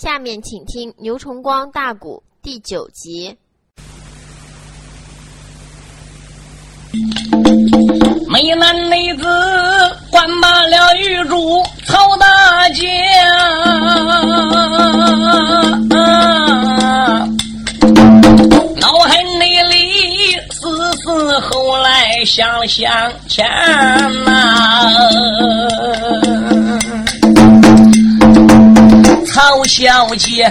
下面请听牛崇光大鼓第九集。美男美子关罢了玉主曹大将，脑海内里思思，后来想想前呐。曹小姐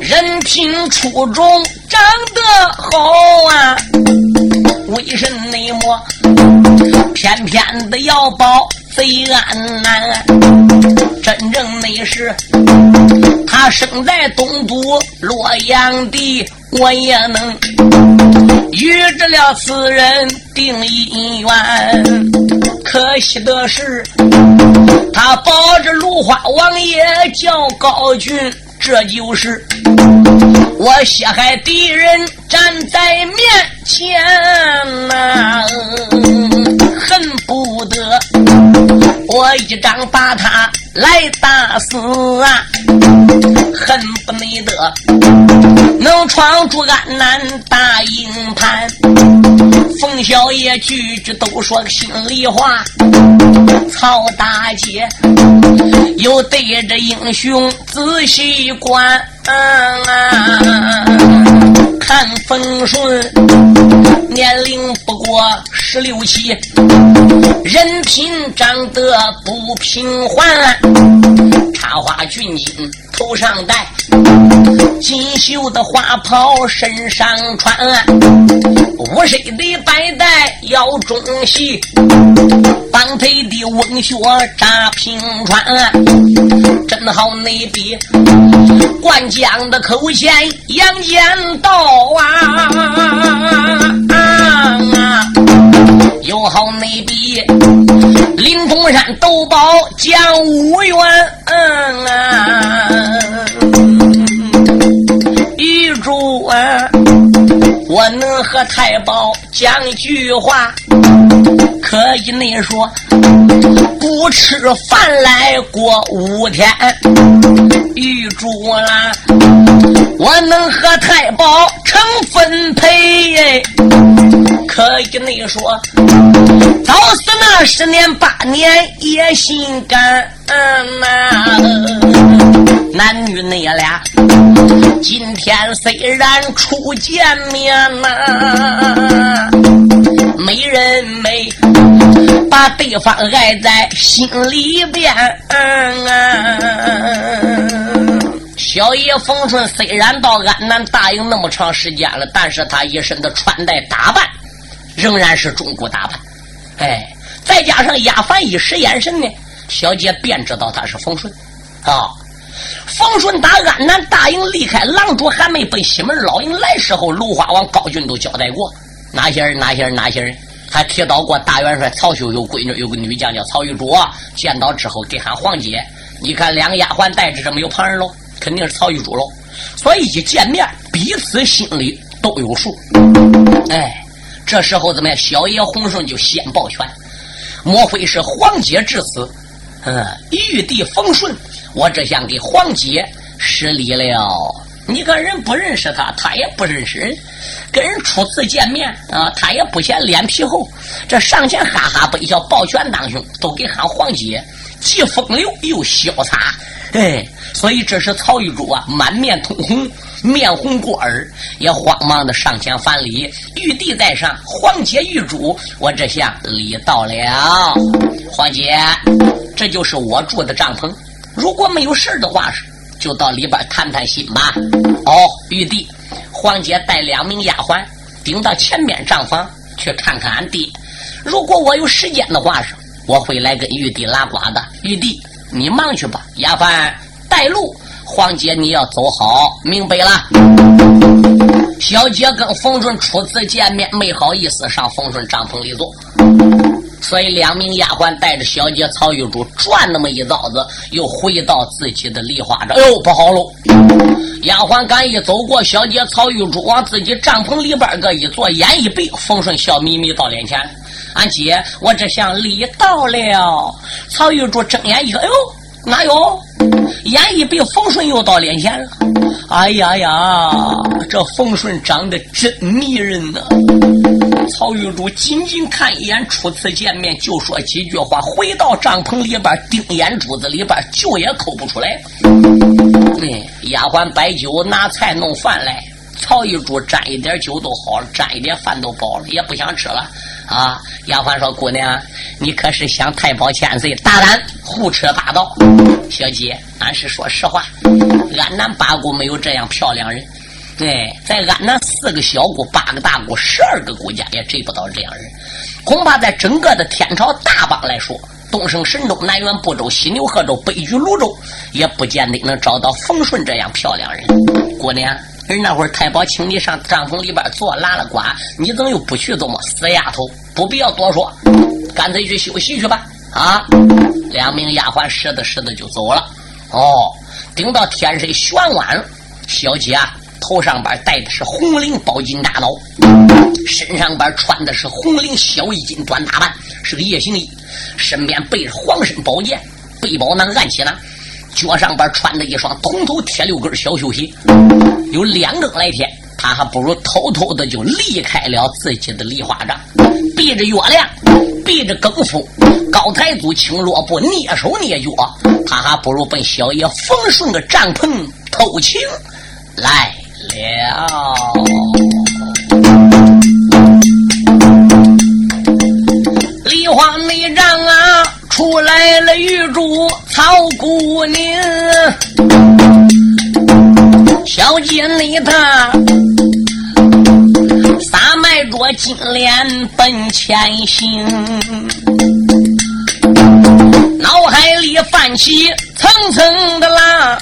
人品出众，长得好啊。为什么偏偏的要保贼安难？真正的是他生在东都洛阳地，我也能与这了此人定姻缘。可惜的是，他抱着芦花王爷叫高君。这就是我血海敌人站在面前呐，恨不得我一掌把他来打死啊！恨不得能闯出安南大营盘。冯小爷句句都说心里话，曹大姐又对着英雄仔细观，啊看风顺年龄不过十六七，人品长得不平凡，插花俊锦头上戴。锦绣的花袍身上穿，五色的白带腰中系，绑腿的温靴扎平穿，正好那笔灌浆的口弦杨剑道啊，有好那比林峰山斗宝将五元啊。玉柱啊，我能和太保讲句话，可以你说不吃饭来过五天。玉主啦，我能和太保成分配，可以你说早死那十年八年也心甘呐。男女那俩，今天虽然初见面呐，没人把对方爱在心里边。小爷冯顺虽然到安南大营那么长时间了，但是他一身的穿戴打扮仍然是中国打扮。哎，再加上亚凡一使眼神呢，小姐便知道他是冯顺啊。冯顺打安南大营离开，狼主还没奔西门老营来时候，芦花王高俊都交代过哪些人，哪些人，哪些人，还提到过大元帅曹休有闺女，有个女将叫曹玉珠，见到之后给喊黄姐。你看两个丫鬟带着，这没有旁人喽，肯定是曹玉珠喽。所以一见面，彼此心里都有数。哎，这时候怎么样？小爷洪顺就先抱拳，莫非是黄姐至此？嗯，玉帝冯顺。我只想给黄姐施礼了。你看人不认识他，他也不认识人，跟人初次见面啊，他也不嫌脸皮厚，这上前哈哈背笑，抱拳当兄，都给喊黄姐，既风流又潇洒。哎，所以这时曹玉珠啊，满面通红，面红过耳，也慌忙的上前反礼。玉帝在上，黄姐玉珠，我这下礼到了。黄姐，这就是我住的帐篷。如果没有事的话，就到里边谈谈心吧。哦，玉帝，黄姐带两名丫鬟顶到前面帐房去看看俺弟。如果我有时间的话，是我会来跟玉帝拉呱的。玉帝，你忙去吧。丫鬟带路，黄姐你要走好，明白了。小姐跟冯顺初次见面，没好意思上冯顺帐篷里坐。所以，两名丫鬟带着小姐曹玉珠转那么一遭子，又回到自己的梨花帐。哎呦，不好喽！丫鬟刚一走过，小姐曹玉珠往自己帐篷里边个一坐，眼一闭，风顺笑眯眯到脸前：“俺姐，我这厢礼到了。”曹玉珠睁眼一看，哎呦，哪有？眼一闭，冯顺又到脸前了。哎呀呀，这冯顺长得真迷人呐！曹玉珠仅仅看一眼，初次见面就说几句话，回到帐篷里边盯眼珠子里边，酒也抠不出来。嗯，丫鬟摆酒拿菜弄饭来，曹玉珠沾一点酒都好了，沾一点饭都饱了，也不想吃了。啊！丫鬟说：“姑娘，你可是想太保千岁？大胆胡扯八道！小姐，俺是说实话，俺南八姑没有这样漂亮人。哎，在俺那四个小姑、八个大姑、十二个姑家也追不到这样人。恐怕在整个的天朝大邦来说，东胜神州、南辕部洲、西牛贺州、北居泸州，也不见得能找到冯顺这样漂亮人。姑娘。”人那会儿太保请你上帐篷里边坐拉了呱，你怎么又不去？怎么死丫头？不必要多说，干脆去休息去吧。啊！两名丫鬟拾的拾的就走了。哦，等到天色玄晚，小姐啊，头上边戴的是红绫包金大刀，身上边穿的是红绫小衣襟短打扮，是个夜行衣，身边背着黄身宝剑，背包囊暗起囊。脚上边穿的一双铜头铁六跟小绣鞋，有两更来天，他还不如偷偷的就离开了自己的梨花帐，避着月亮，避着更夫高台祖青罗布蹑手蹑脚，他还不如奔小爷冯顺的帐篷偷情来了。梨花内帐啊！出来了玉珠曹姑娘，小姐你她撒迈着金莲奔前行，脑海里泛起层层的浪，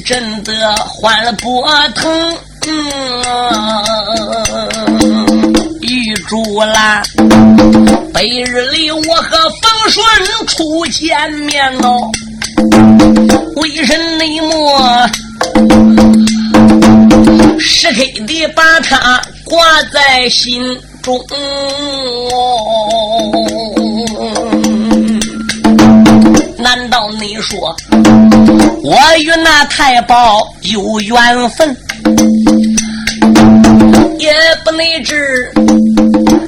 阵阵的欢波腾。嗯，玉珠啦，白日里我和冯顺初见面哦，为什内莫时刻的把他挂在心中？难道你说我与那太保有缘分？也不内知，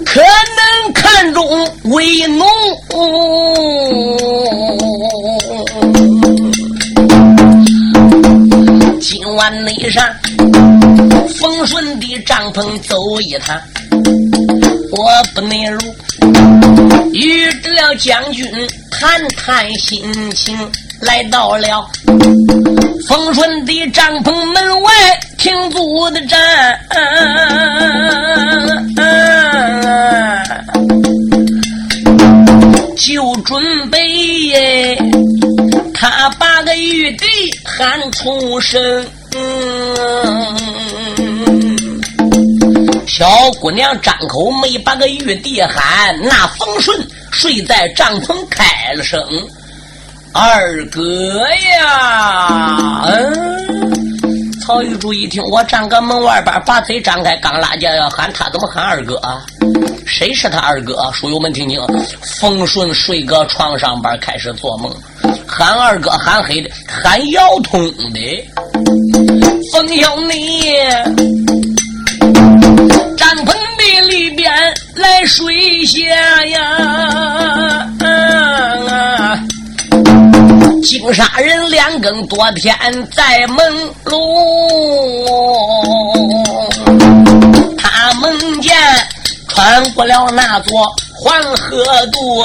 可能看中为奴。今晚内上丰顺的帐篷走一趟，我不能如，与这了将军谈谈心情，来到了丰顺的帐篷门外。停足的站，就准备他把个玉帝喊出声。小姑娘张口没把个玉帝喊，那冯顺睡在帐篷开了声：“二哥呀！”嗯。曹玉柱一听，我站个门外边，把嘴张开，刚拉架要喊他，怎么喊二哥？啊？谁是他二哥？书友们听听，冯顺睡个床上边开始做梦，喊二哥，喊黑的，喊姚通的。冯小你帐篷的里边来睡下呀。惊杀人两更多天在梦中，他梦见穿过了那座黄河渡，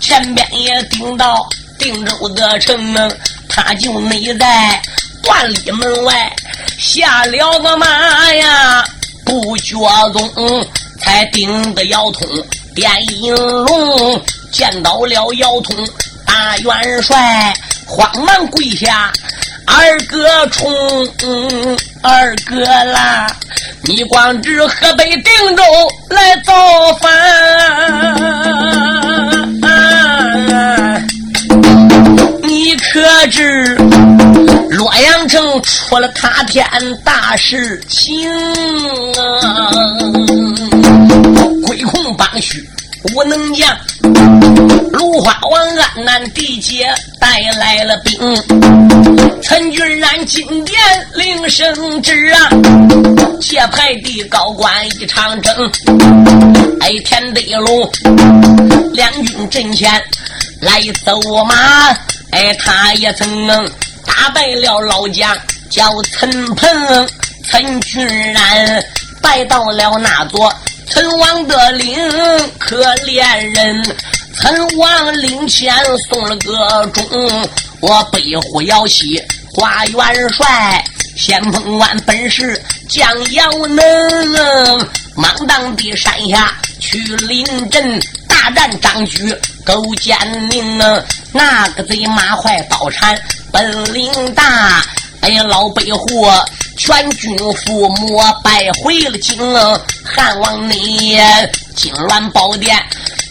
前边也顶到定州的城门，他就内在万里门外下了个马呀，不觉中才顶的姚通变银龙，见到了姚通大元帅。慌忙跪下，二哥冲，二哥啦！你光知河北定州来造反，你可知洛阳城出了塌天大事情啊？帮须无能将。芦花王安南地界带来了兵，陈俊然金殿领圣旨啊，界派的高官一场争，哎天地龙两军阵前来走马，哎他也曾打败了老将叫陈鹏，陈俊然拜到了那座陈王的灵，可怜人。陈王领前送了个钟，我北虎摇旗花元帅，先锋官本是将要能，莽荡的山下去临阵大战张举勾践宁，那个贼马坏刀铲本领大，哎呀老北虎全军覆没败回了京，汉王你金銮宝殿。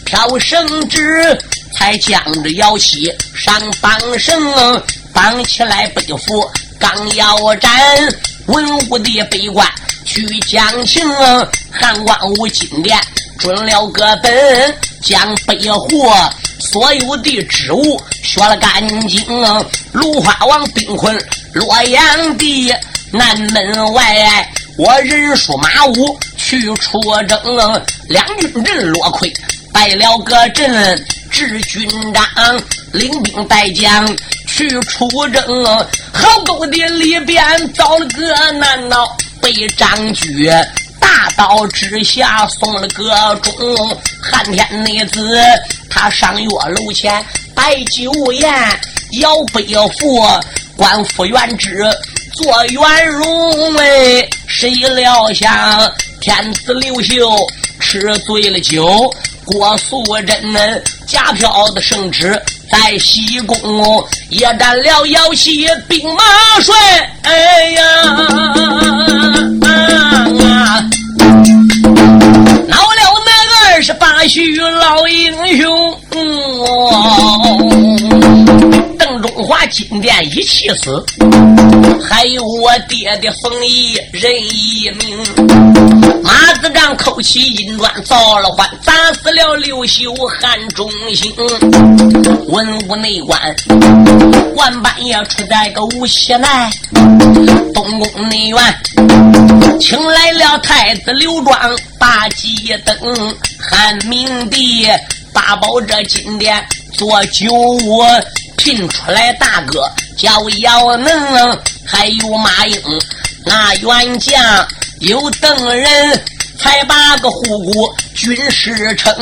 挑圣旨，才将着摇旗上绑绳，绑起来背负刚要斩文武的北关去将情，汉王无金殿准了个本，将北户所有的职务学了干净，芦花王兵困洛阳的南门外，我人数马武去出征，两军阵落溃。败了个阵，知军长领兵带将去出征，壕沟的里边遭了个难闹，被张举大刀之下送了个钟。汉天内子他上月楼前摆酒宴，摇北府官复原职做元荣哎，谁料想天子刘秀吃醉了酒。郭素贞假飘的圣旨在西宫，也占了姚旗兵马帅。哎呀，恼了那二十八须老英雄。华金殿一气死，还有我爹的冯异人一名。马子丈扣起银砖造了欢，砸死了刘秀汉中兴。文武内官万般也出在个无锡来，东宫内院请来了太子刘庄大祭灯，汉明帝大宝这金殿做酒窝，聘出来大哥叫姚能，还有马英那元将。有等人才八个护国军师称，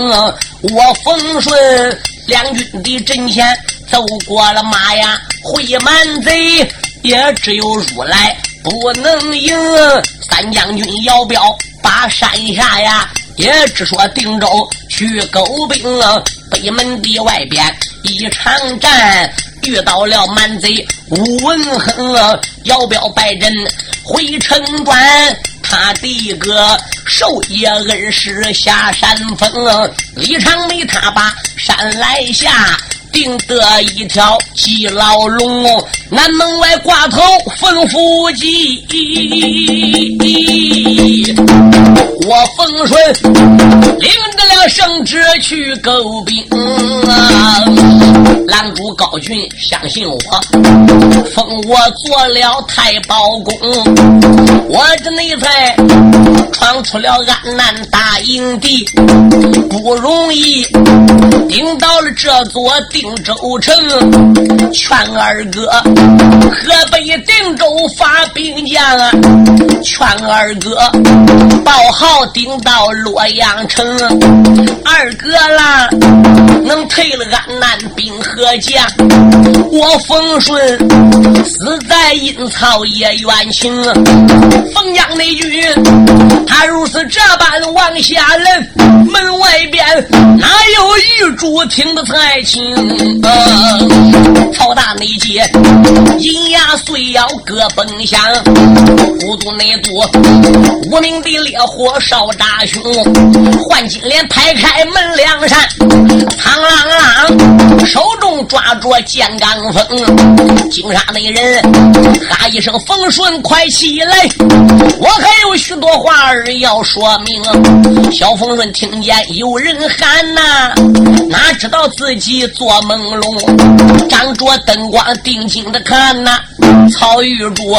我冯顺两军的阵前走过了马呀，会满贼也只有如来不能赢。三将军姚彪把山下呀，也只说定州去勾兵，北门的外边一场战。遇到了满贼吴文亨，姚彪败阵回城关，他的一个授业恩师下山峰，李长梅他把山来下。定得一条鸡牢笼，南门外挂头冯福记。我冯顺领着了圣旨去勾兵，啊！狼主高俊，相信我，封我做了太保公。我这内才闯出了安南大营地，不容易顶到了这座定。州城，劝二哥河北定州发兵将啊！劝二哥报号顶到洛阳城，二哥啦能退了安南兵和将，我冯顺死在阴曹也冤情。冯江那句他如此这般往下人，门外边哪有玉柱听得才清？曹大内街，银牙碎腰各崩响，孤独内度，无名的烈火少大胸，换金莲拍开门梁扇，苍啷啷，手中抓着剑罡风，惊杀那人，哈一声：“冯顺，快起来！我还有许多话儿要说明。”小冯顺听见有人喊呐，哪知道自己做朦胧，张着灯光定睛的看呐。曹玉柱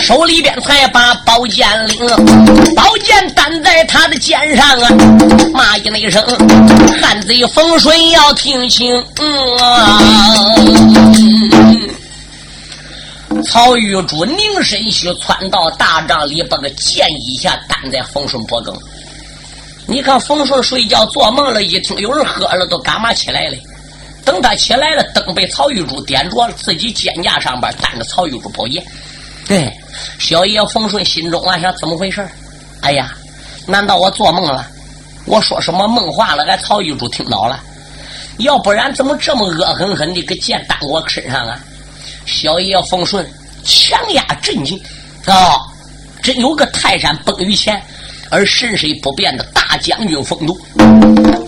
手里边才把宝剑领，宝剑担在他的肩上啊，骂一那声：“汉贼冯顺要听清！”嗯啊，曹玉柱凝神须窜到大帐里，把个剑一下担在冯顺脖梗。你看冯顺睡觉做梦了，一听有人喝了，都干嘛起来了？等他起来了，灯被曹玉珠点着了，自己肩架上边担着曹玉珠宝剑。对，小爷冯顺心中暗想：怎么回事？哎呀，难道我做梦了？我说什么梦话了？俺曹玉珠听到了。要不然怎么这么恶狠狠的给剑担我身上啊？小爷冯顺强压镇静啊！真有个泰山崩于前而神水不变的大将军风度。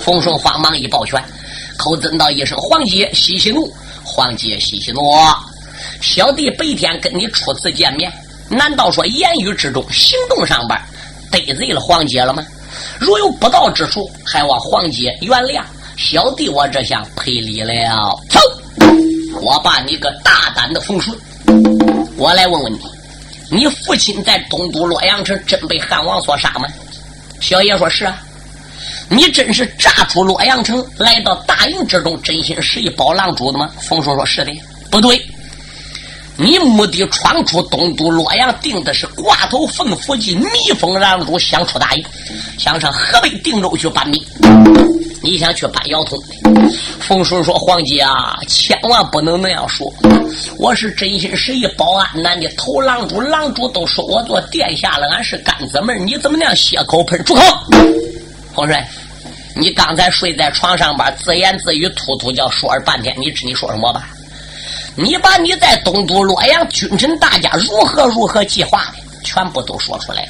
冯顺慌忙一抱拳。口尊道一声：“黄姐，息息怒！黄姐，息息怒！小弟白天跟你初次见面，难道说言语之中、行动上边得罪了黄姐了吗？如有不到之处，还望黄姐原谅。小弟我这厢赔礼了。走，我把你个大胆的冯顺，我来问问你：你父亲在东都洛阳城真被汉王所杀吗？小爷说是啊。”你真是炸出洛阳城，来到大营之中，真心实意保狼主的吗？冯叔说：“是的。”不对，你目的闯出东都洛阳，定的是挂头凤伏击，密封狼主，想出大营，想上河北定州去搬兵。你想去搬姚通？冯叔说：“皇姐啊，千万不能那样说，我是真心实意保安南的头狼主，狼主都说我做殿下了，俺是干子们，你怎么那样血口喷出口？”洪顺，你刚才睡在床上边自言自语，突突叫说了半天，你知你说什么吧？你把你在东都洛阳君臣大家如何如何计划的，全部都说出来。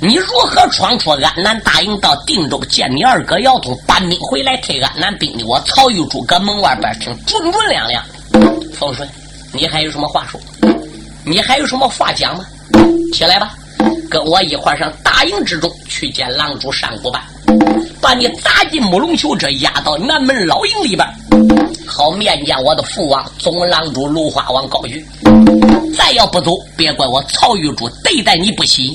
你如何闯出安南大营到定州见你二哥姚通搬兵回来退安南兵的？我曹玉柱搁门外边听，准准亮亮。冯顺，你还有什么话说？你还有什么话讲吗？起来吧。跟我一块上大营之中去见狼主上古班，把你砸进木龙囚车，押到南门老营里边，好面见我的父王总狼主芦花王高举。再要不走，别怪我曹玉珠对待你不喜。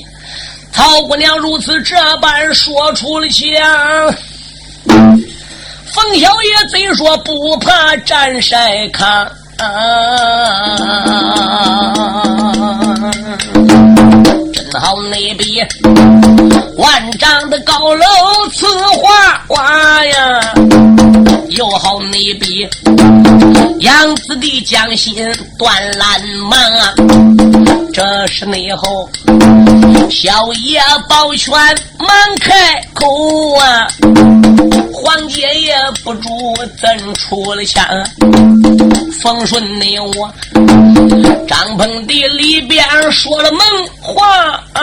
曹姑娘如此这般说出了腔，冯小爷贼说不怕战晒炕。好那比万丈的高楼似花花呀，又好那比杨子的将心断烂马。这是内后小爷抱拳忙开口啊，黄姐也不住怎出了枪。风顺你我张鹏的里边说了梦话啊，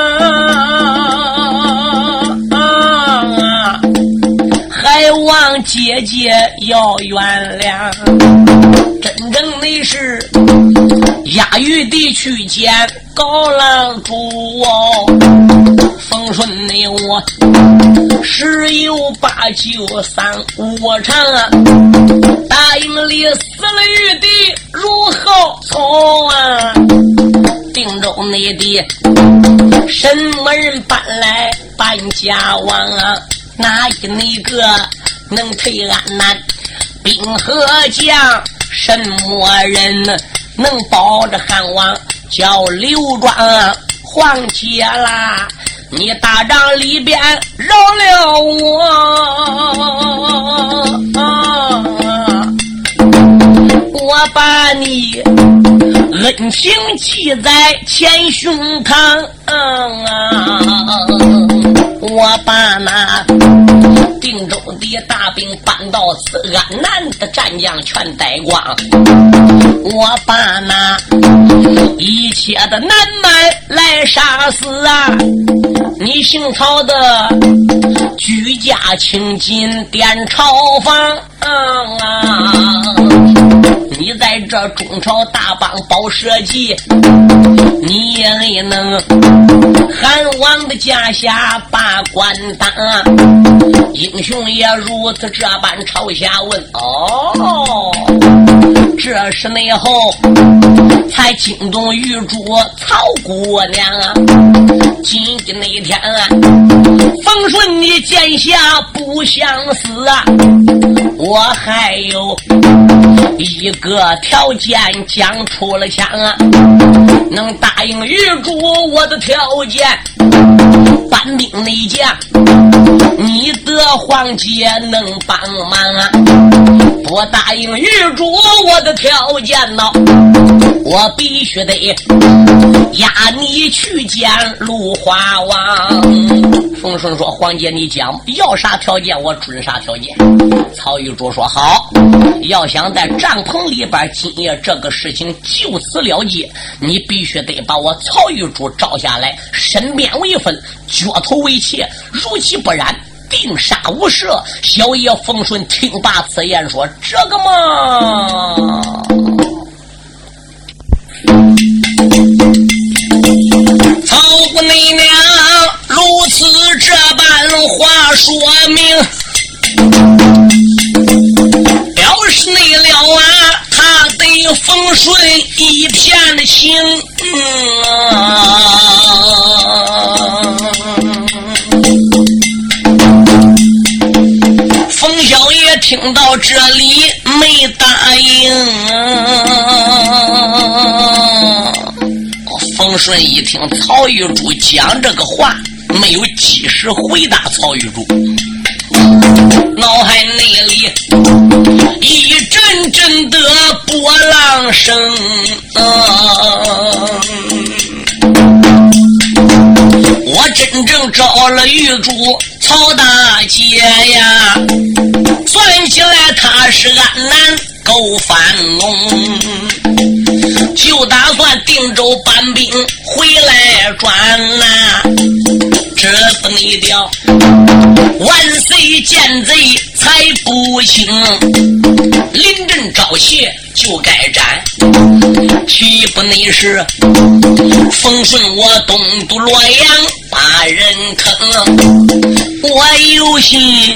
还望姐姐要原谅。真正的是押玉帝去见高郎主哦。风顺你我十有八九三五场，大营里死了玉帝如何从啊？定州内地什么人搬来搬家王啊？哪一那个能退安南兵和将？什么人能保着汉王叫刘庄皇姐啦？你大帐里边饶了我，我把你恩情记在前胸膛啊，我把那定州的大兵搬到此安南的战将全带光，我把那一切的南蛮来杀死啊！你姓曹的，居家清金殿朝房啊！这中朝大邦保社稷，你也能汉王的家下把官当。英雄也如此这般朝下问哦，这是内后才惊动玉珠曹姑娘啊！今天那一天啊，冯顺你见下不相思啊！我还有一个条件讲出了腔啊，能答应玉珠我的条件，搬兵内将，你的皇姐能帮忙啊？不答应玉珠我的条件呢，我必须得押你去见陆华王。冯顺说：“皇姐，你讲要啥条件，我准啥条件。”曹玉珠说：“好，要想在帐篷里边今夜这个事情就此了结，你必须得把我曹玉珠招下来，身边为分，脚头为妾，如其不然。”定杀无赦，小爷冯顺听罢此言，说：“这个嘛，曹姑娘如此这般话说明，要是你了啊，他得冯顺一片的情。听到这里没答应，冯顺一听曹玉珠讲这个话，没有及时回答曹玉珠，脑海内里一阵阵的波浪声。我真正找了玉珠曹大姐呀，算起来她是安南够翻弄，就打算定州搬兵回来转呐，这不内调，万岁见贼才不轻，临阵招邪。就该斩，岂不内是奉顺我东都洛阳把人坑？我有心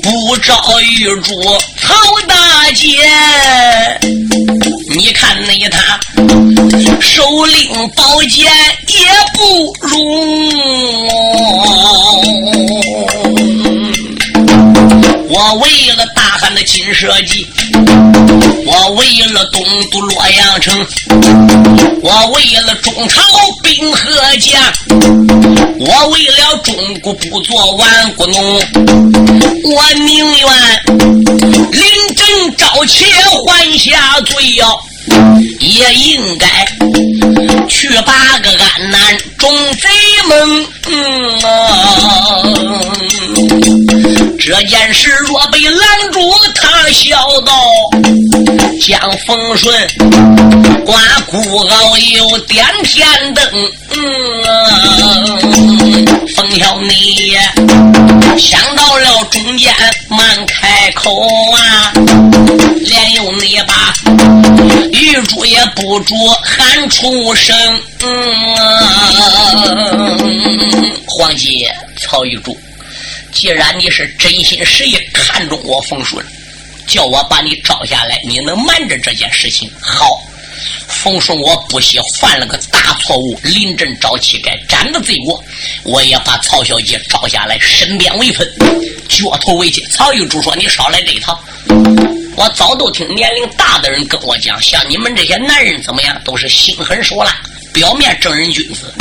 不招玉珠曹大姐，你看那他手拎宝剑也不容。我为了大汉的金社稷。我为了东都洛阳城，我为了中朝兵和将，我为了中国不做顽固农，我宁愿临阵招妾还下罪哟，也应该去把个安南众贼们。这件事若被拦住，他笑道。将风顺刮孤傲又点天灯，嗯风小你想到了中间慢开口啊，连用你把玉珠也不住喊出声。嗯，黄姐曹玉珠，既然你是真心实意看中我风顺。叫我把你招下来，你能瞒着这件事情？好，冯顺，我不惜犯了个大错误，临阵招乞丐斩的罪过，我也把曹小姐招下来，身边为分，脚头为妻。曹玉珠说：“你少来这一套。”我早都听年龄大的人跟我讲，像你们这些男人怎么样，都是心狠手辣，表面正人君子。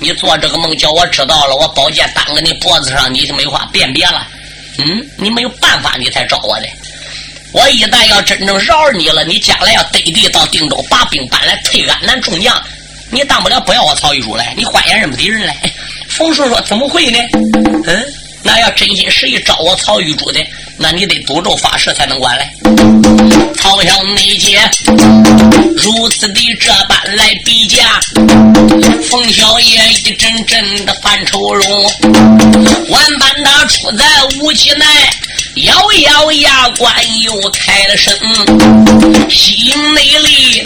你做这个梦，叫我知道了，我宝剑挡在你脖子上，你就没法辨别了。嗯，你没有办法，你才找我的。我一旦要真正饶你了，你将来要得地到定州，把兵搬来退安南众将，你当不了不要我曹玉珠来，你换眼认不敌人来。冯顺说：“怎么会呢？嗯，那要真心实意招我曹玉珠的，那你得赌咒发誓才能管来。曹小内姐如此的这般来比价，冯小爷一阵阵的犯愁容。万般他出在武器内，咬咬牙关又开了声，心内里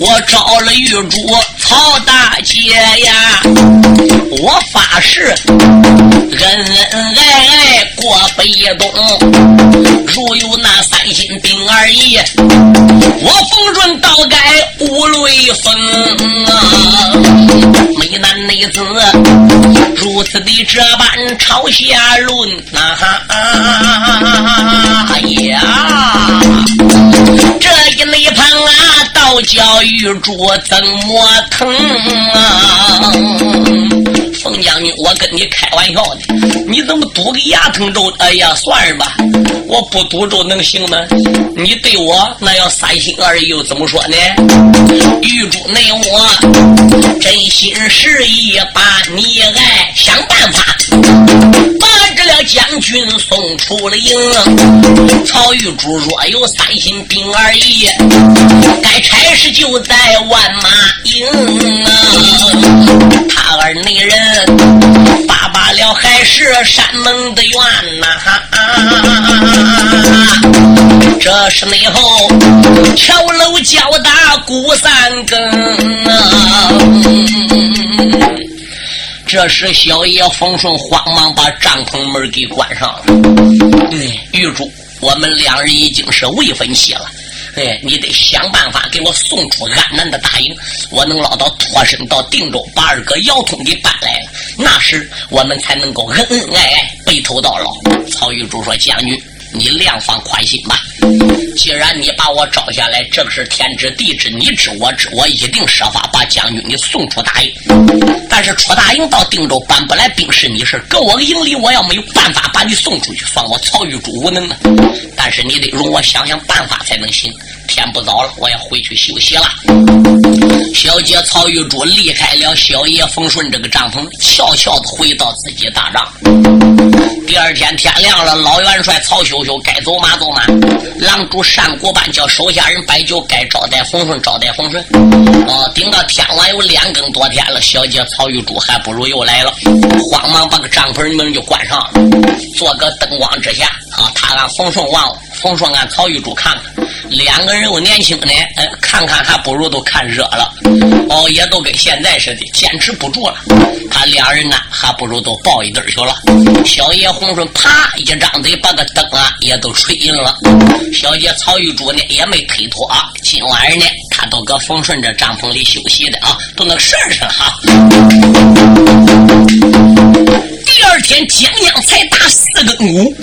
我招了玉珠曹大姐呀，我发誓恩恩爱爱过北东，如有那三心兵二意，我逢顺倒改无雷锋啊！美男女子如此的这般朝下论呐呀！这一内旁啊，倒叫玉珠怎么疼啊？将军，我跟你开玩笑的，你怎么赌个牙疼咒？哎呀，算是吧，我不赌咒能行吗？你对我那要三心二意又怎么说呢？玉珠内我真心实意把你爱，想办法把这了将军送出了营。曹玉珠若有三心病二意，该差事就在万马营啊！他儿内人罢罢了，还是山盟的愿呐！这是内后桥楼交打鼓三更啊！这时小爷冯顺慌忙把帐篷门给关上了。对，玉珠，我们两人已经是未分妻了。哎，你得想办法给我送出安南的大营，我能捞到脱身到定州，把二哥姚通给搬来了，那时我们才能够恩恩爱爱，白头到老。曹玉珠说：“将军，你量放宽心吧。既然你把我招下来，这个是天知地知，你知我知，我一定设法把将军你送出大营。但是出大营到定州搬不来兵士，你是搁我个营里，我要没有办法把你送出去，放我曹玉珠无能呢。但是你得容我想想办法才能行。天不早了，我要回去休息了。小姐曹玉珠离开了小爷冯顺这个帐篷，悄悄的回到自己大帐。第二天天亮了，老元帅曹秀秀该走马走马，郎主单国班叫手下人摆酒，该招待冯顺招待冯顺。哦，顶到天晚有两更多天了，小姐曹玉珠还不如又来了，慌忙把个帐篷门就关上了，坐个灯光之下啊，他让冯顺忘了。冯顺俺曹玉珠看看，两个人又年轻呢，呃，看看还不如都看热了，哦，也都跟现在似的，坚持不住了。他两人呢，还不如都抱一对去了。小爷洪顺啪一张嘴，把个灯啊也都吹硬了。小姐曹玉珠呢，也没推脱啊，今晚上呢，他都搁冯顺这帐篷里休息的啊，都那个事儿上哈。第二天江阳才打四更鼓，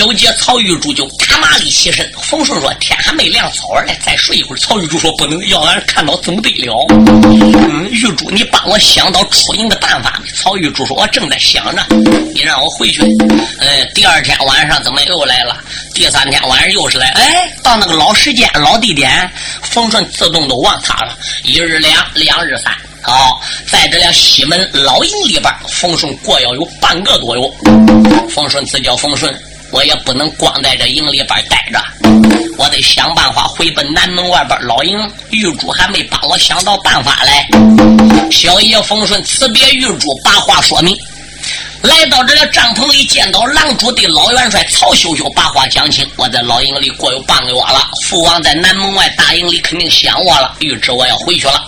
小姐曹玉珠就打马里起身。冯顺说：“天还没亮，早儿呢，再睡一会儿。”曹玉珠说：“不能，要俺看到怎么得了？”嗯，玉珠，你帮我想到出营的办法。曹玉珠说：“我正在想着，你让我回去。”呃，第二天晚上怎么又来了？第三天晚上又是来，哎，到那个老时间、老地点，冯顺自动都忘他了。一日两，两日三。好，在这辆西门老营里边，冯顺过要有半个多月。冯顺自叫冯顺，我也不能光在这营里边待着，我得想办法回奔南门外边老营。玉珠还没帮我想到办法来。小爷冯顺辞别玉珠，把话说明。来到这个帐篷里，见到狼主对老元帅曹秀秀把话讲清。我在老营里过有半个月了，父王在南门外大营里肯定想我了，预知我要回去了。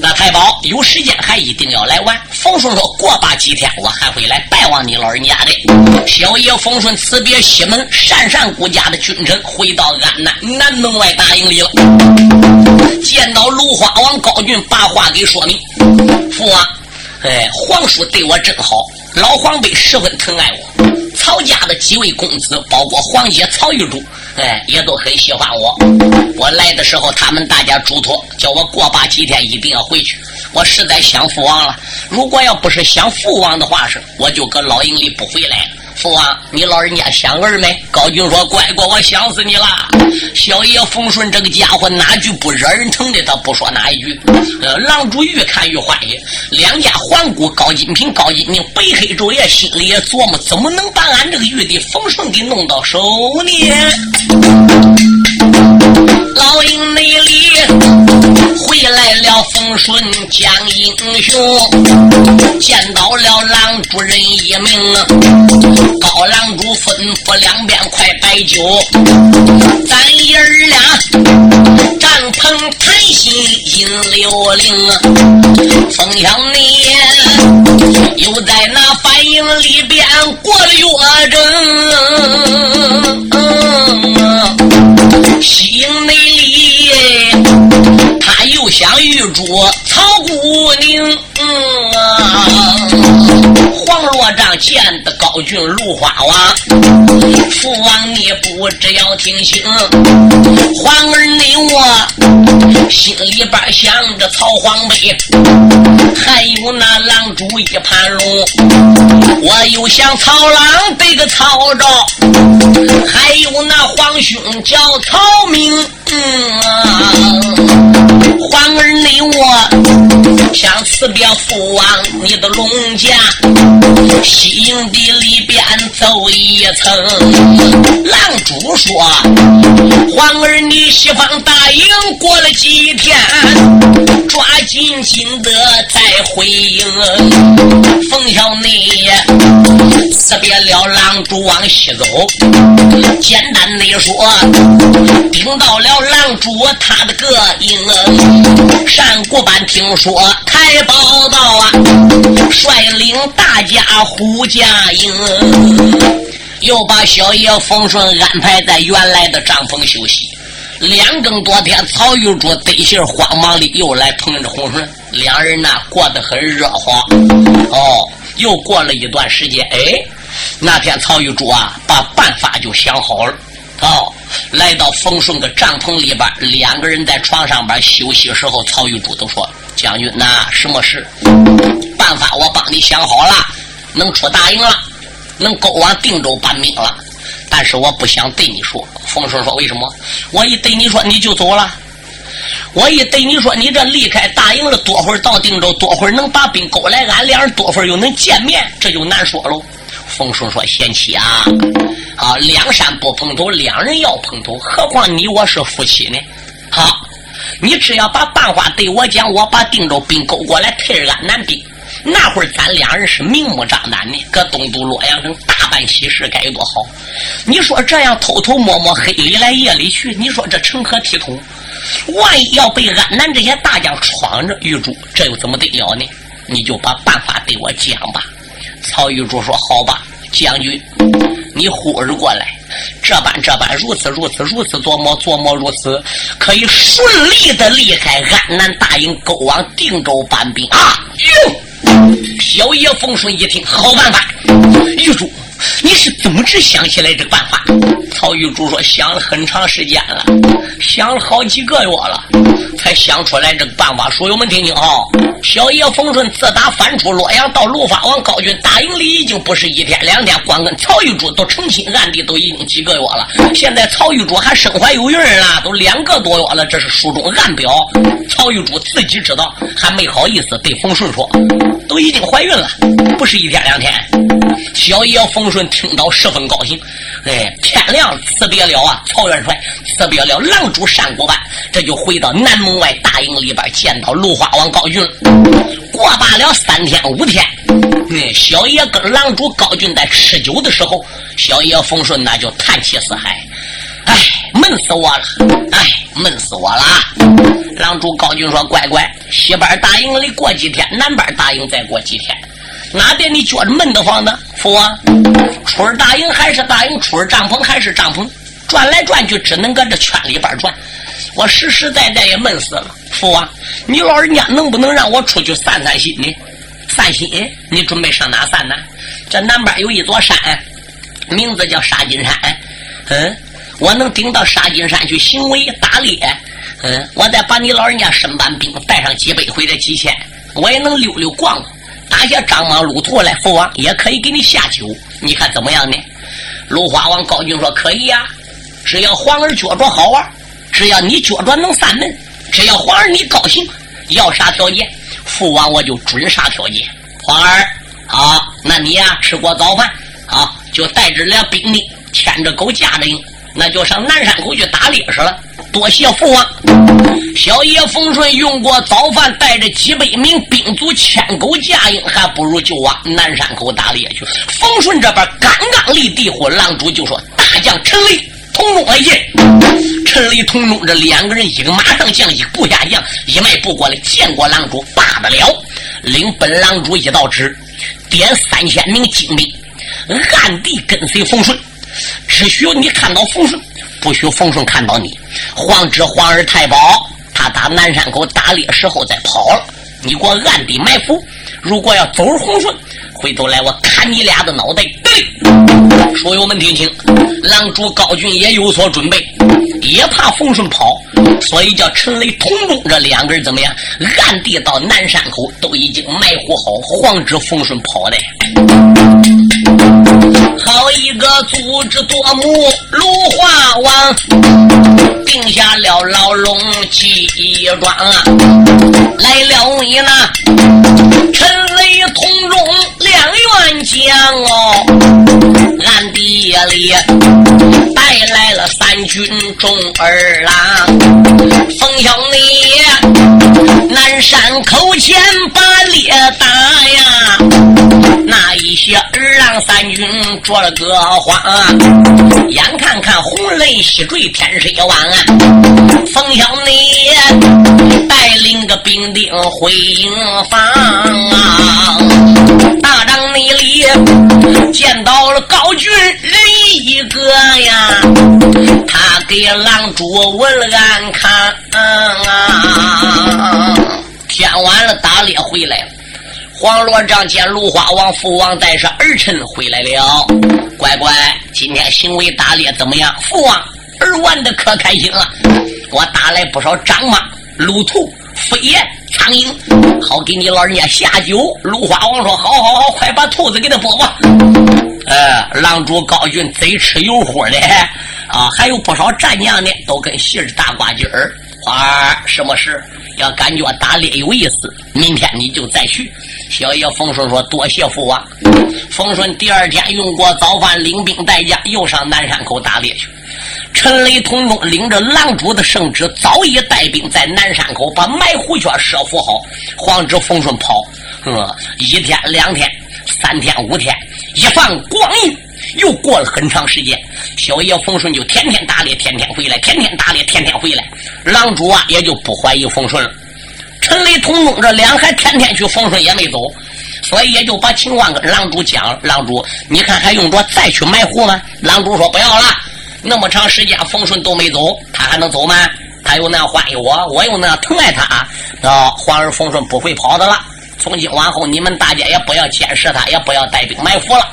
那太保有时间还一定要来玩。冯顺说过把几天我还会来拜望你老人家的。小爷冯顺辞别西门单善孤家的君臣，回到安南南门外大营里了。见到芦花王高俊，把话给说明。父王，哎，皇叔对我真好。老黄辈十分疼爱我，曹家的几位公子，包括皇爷曹玉珠，哎，也都很喜欢我。我来的时候，他们大家嘱托，叫我过把几天一定要回去。我实在想父王了，如果要不是想父王的话是，我就搁老营里不回来了。父王，你老人家想儿没？高俊说：“乖乖，我想死你了。”小爷冯顺这个家伙哪句不惹人疼的，他不说哪一句。呃，郎主越看越欢喜，两家环顾高金平、高金宁、白黑昼夜，心里也琢磨：怎么能把俺这个玉帝冯顺给弄到手呢？老鹰内里来了，丰顺江英雄见到了郎主人一名，高郎主吩咐两边快摆酒，咱爷儿俩帐篷谈心引流灵，风向内又在那反营里边过了月正。西营内里，又想玉珠曹姑娘。嗯黄罗帐见得高俊芦花王，父王你不只要听清，皇儿你我心里边想着曹皇杯，还有那狼主一盘龙，我又想曹郎得个曹昭，还有那皇兄叫曹明。嗯啊皇儿你我想辞别父王你的龙家。西营地里边走一层，狼主说：“皇儿，你西方大营过了几天，抓紧紧的在回应。”冯小内辞别了狼主往西走，简单的说，顶到了狼主他的个营。单国班听说开报道啊，率领大家护驾营，又把小爷冯顺安排在原来的帐篷休息。两更多天，曹玉珠得信慌忙里又来碰着洪顺，两人呢过得很热火。哦，又过了一段时间，哎，那天曹玉珠啊把办法就想好了。哦。来到冯顺的帐篷里边，两个人在床上边休息时候，曹玉珠都说：“将军，那什么事？办法我帮你想好了，能出大营了，能勾往定州搬兵了。但是我不想对你说。”冯顺说：“为什么？我一对你说你就走了。我一对你说你这离开大营了，多会儿到定州，多会儿能把兵勾来，俺两人多会儿又能见面，这就难说喽。”冯顺说：“贤妻啊，啊，两山不碰头，两人要碰头，何况你我是夫妻呢？好，你只要把办法对我讲，我把定州兵勾过来，退着俺南兵，那会儿咱两人是明目张胆的，搁东都洛阳城大办喜事，该有多好！你说这样偷偷摸摸，黑里来夜里去，你说这成何体统？万一要被安南这些大将闯着，玉珠这又怎么得了呢？你就把办法对我讲吧。”曹玉珠说：“好吧，将军，你忽而过来，这般这般，如此如此，如此琢磨琢磨，如此可以顺利的离开安南大营，勾往定州搬兵啊！”哟，小爷风顺一听，好办法，玉珠。你是怎么只想起来这个办法？曹玉珠说：“想了很长时间了，想了好几个月了，才想出来这个办法。”书友们听听啊，小爷冯顺自打翻出洛阳到卢法王高军大营里，已经不是一天两天，光跟曹玉珠都成亲暗地都已经几个月了。现在曹玉珠还身怀有孕了，都两个多月了。这是书中暗表，曹玉珠自己知道，还没好意思对冯顺说，都已经怀孕了，不是一天两天。小爷冯。顺听到十分高兴，哎，天亮辞别了啊，曹元帅辞别了狼主单国班，这就回到南门外大营里边见到芦花王高俊。过罢了三天五天，哎，小爷跟狼主高俊在吃酒的时候，小爷冯顺那就叹气四海，哎，闷死我了，哎，闷死我了。狼主高俊说：“乖乖，西边大营里过几天，南边大营再过几天。”哪点你觉着闷得慌呢？父王，出儿大营还是大营，出儿帐篷还是帐篷，转来转去只能搁这圈里边转，我实实在在也闷死了。父王，你老人家能不能让我出去散散心？呢？散心？你准备上哪散呢？这南边有一座山，名字叫沙金山。嗯，我能顶到沙金山去？行为打猎。嗯，我再把你老人家身班兵带上几百回的几千，我也能溜溜逛逛。打下张莽路途来，父王也可以给你下酒，你看怎么样呢？鲁花王高俊说：“可以呀，只要皇儿觉着好玩，只要你觉着能散门，只要皇儿你高兴，要啥条件，父王我就准啥条件。皇儿啊，那你呀吃过早饭啊，就带着俩兵力，牵着狗驾着营，那就上南山口去打猎去了。”多谢父王，小爷冯顺用过早饭，带着几百名兵卒牵狗驾鹰，还不如就往南山口打猎去。冯顺这边刚刚立地火，狼主就说：“大将陈雷、同中来见。”陈雷、同中这两个人，一个马上将，一个部下将，一迈步过来见过狼主，罢得了，领本狼主一道旨，点三千名精兵，暗地跟随冯顺，只需你看到冯顺。不许冯顺看到你，黄之皇儿太保，他打南山口打猎时候再跑了，你给我暗地埋伏。如果要走红顺，回头来我砍你俩的脑袋。对，书友们听清，狼主高俊也有所准备，也怕冯顺跑，所以叫陈雷、同中这两个人怎么样？暗地到南山口都已经埋伏好，防止冯顺跑的。好一个足智多谋鲁华王，定下了牢笼七桩啊！来了你那陈雷同中两员将哦，暗地里带来了三军众儿郎，冯小你南山口前把猎打呀！那一些二郎三军着了个慌，眼看看红雷西坠天水湾，冯小内带领个兵丁回营房啊，大帐内里见到了高俊人一个呀，他给郎主问了安看啊，天晚了打猎回来了。黄罗帐见芦花王父王带上儿臣回来了，乖乖，今天行为打猎怎么样？父王儿玩的可开心了，我打来不少张马、鹿兔、飞燕、苍蝇，好给你老人家下酒。芦花王说：“好好好，快把兔子给他剥吧。”呃，狼主高俊贼吃油火的啊，还有不少战将呢，都跟媳儿打挂劲儿。花儿什么事？要感觉打猎有意思，明天你就再去。小爷冯顺说：“多谢父王。”冯顺第二天用过早饭，领兵带将，又上南山口打猎去。陈雷同中领着狼主的圣旨，早已带兵在南山口把埋伏圈设伏好，防止冯顺跑。呃，一天、两天、三天、五天，一放光阴，又过了很长时间。小爷冯顺就天天打猎，天天回来，天天打猎，天天回来。狼主啊，也就不怀疑冯顺了。陈雷同中这两还天天去，冯顺也没走，所以也就把情况跟狼主讲。狼主，你看还用着再去埋伏吗？狼主说不要了，那么长时间冯顺都没走，他还能走吗？他又那样欢迎我，我又那样疼爱他，啊，皇儿冯顺不会跑的了。从今往后，你们大家也不要监视他，也不要带兵埋伏了。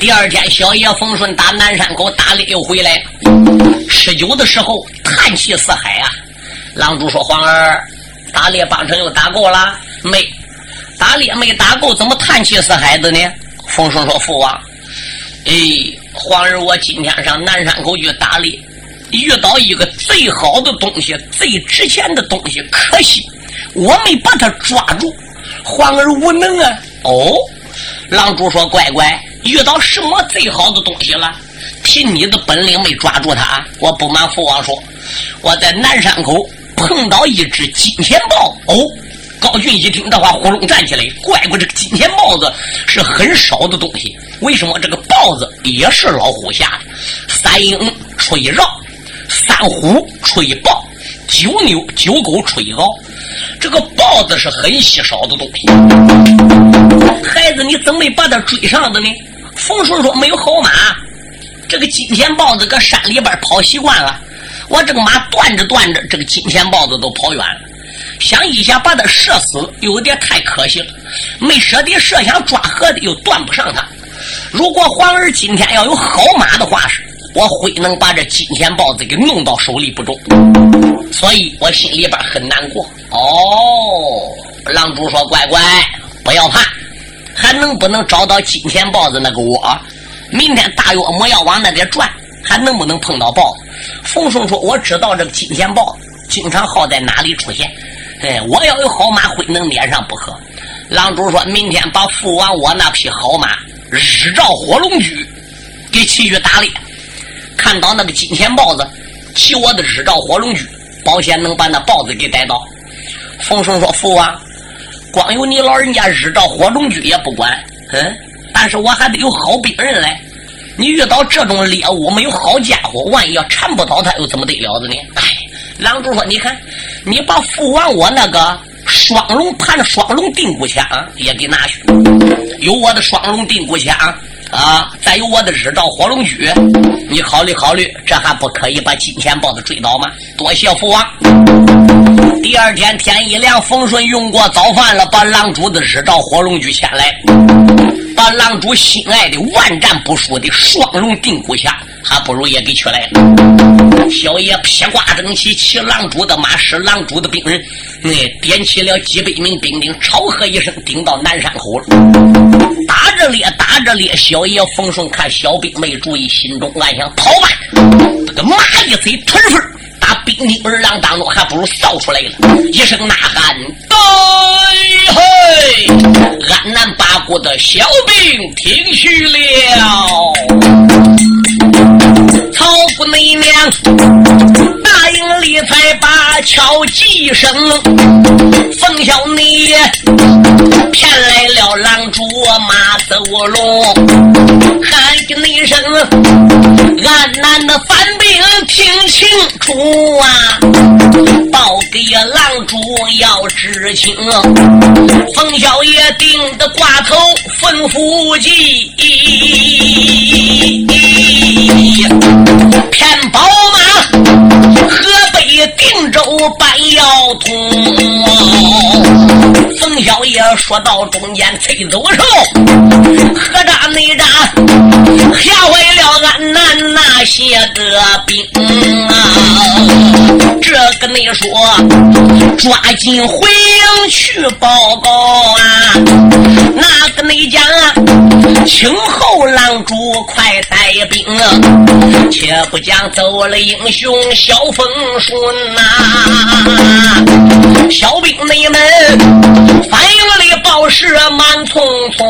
第二天，小爷冯顺打南山口打猎又回来，吃酒的时候叹气四海啊。狼主说：“皇儿。”打猎帮成又打够了没？打猎没打够，怎么叹气死孩子呢？冯生说：“父王，哎，皇儿，我今天上南山口去打猎，遇到一个最好的东西，最值钱的东西，可惜我没把它抓住，皇儿无能啊。”哦，狼主说：“乖乖，遇到什么最好的东西了？凭你的本领没抓住它。我不瞒父王说，我在南山口。”碰到一只金钱豹哦，高俊一听这话，呼隆站起来。怪不得这个金钱豹子是很少的东西，为什么这个豹子也是老虎下的？三鹰出一绕，三虎出一豹，九牛九狗出一獒。这个豹子是很稀少的东西。孩子，你怎么没把它追上的呢？冯顺说：“没有好马，这个金钱豹子搁山里边跑习惯了。”我这个马断着断着，这个金钱豹子都跑远了。想一下把它射死，有点太可惜了。没舍得射，想抓河的又断不上它。如果皇儿今天要有好马的话，我会能把这金钱豹子给弄到手里不中。所以我心里边很难过。哦，狼主说：“乖乖，不要怕，还能不能找到金钱豹子那个窝？明天大约莫要往那边转，还能不能碰到豹子？冯顺说：“我知道这个金钱豹经常好在哪里出现。哎，我要有好马，非能撵上不可。”狼主说：“明天把父王我那匹好马日照火龙驹给骑去打猎，看到那个金钱豹子骑我的日照火龙驹，保险能把那豹子给逮到。”冯顺说：“父王，光有你老人家日照火龙驹也不管，嗯，但是我还得有好兵人来。你遇到这种猎物，没有好家伙，万一要缠不倒他，又怎么得了的呢？”哎，狼主说：“你看，你把父王我那个双龙盘、双龙定骨枪也给拿去，有我的双龙定骨枪啊，再有我的日照火龙驹，你考虑考虑，这还不可以把金钱豹子追到吗？多谢父王。”第二天天一亮，冯顺用过早饭了，把狼主的日照火龙驹牵来，把狼主心爱的万战不输的双龙定骨枪，还不如也给取来了。小爷披挂整齐，骑狼主的马，使狼主的兵人，哎，点起了几百名兵丁，朝喝一声，顶到南山口了。打着猎，打着猎，小爷冯顺看小兵没注意，心中暗想：跑吧，这个马一嘴屯粪。打兵丁二郎当中，还不如扫出来了。一声呐喊，对嘿，安南八国的小兵听去了。曹姑娘大营里才把敲几声，冯小你骗来了狼主马走龙，喊一声，安南的反兵听清楚啊，报给狼主要知情。冯小爷定的挂头吩咐计，骗宝马河北定州办要通。冯小爷说到中间催走手，何扎内扎吓为了俺南那些个兵啊，这个你说，抓紧回营去报告啊。那个你讲啊，清后郎主快带兵啊，且不讲走了英雄小风顺呐，小兵你们反应力报时慢匆匆。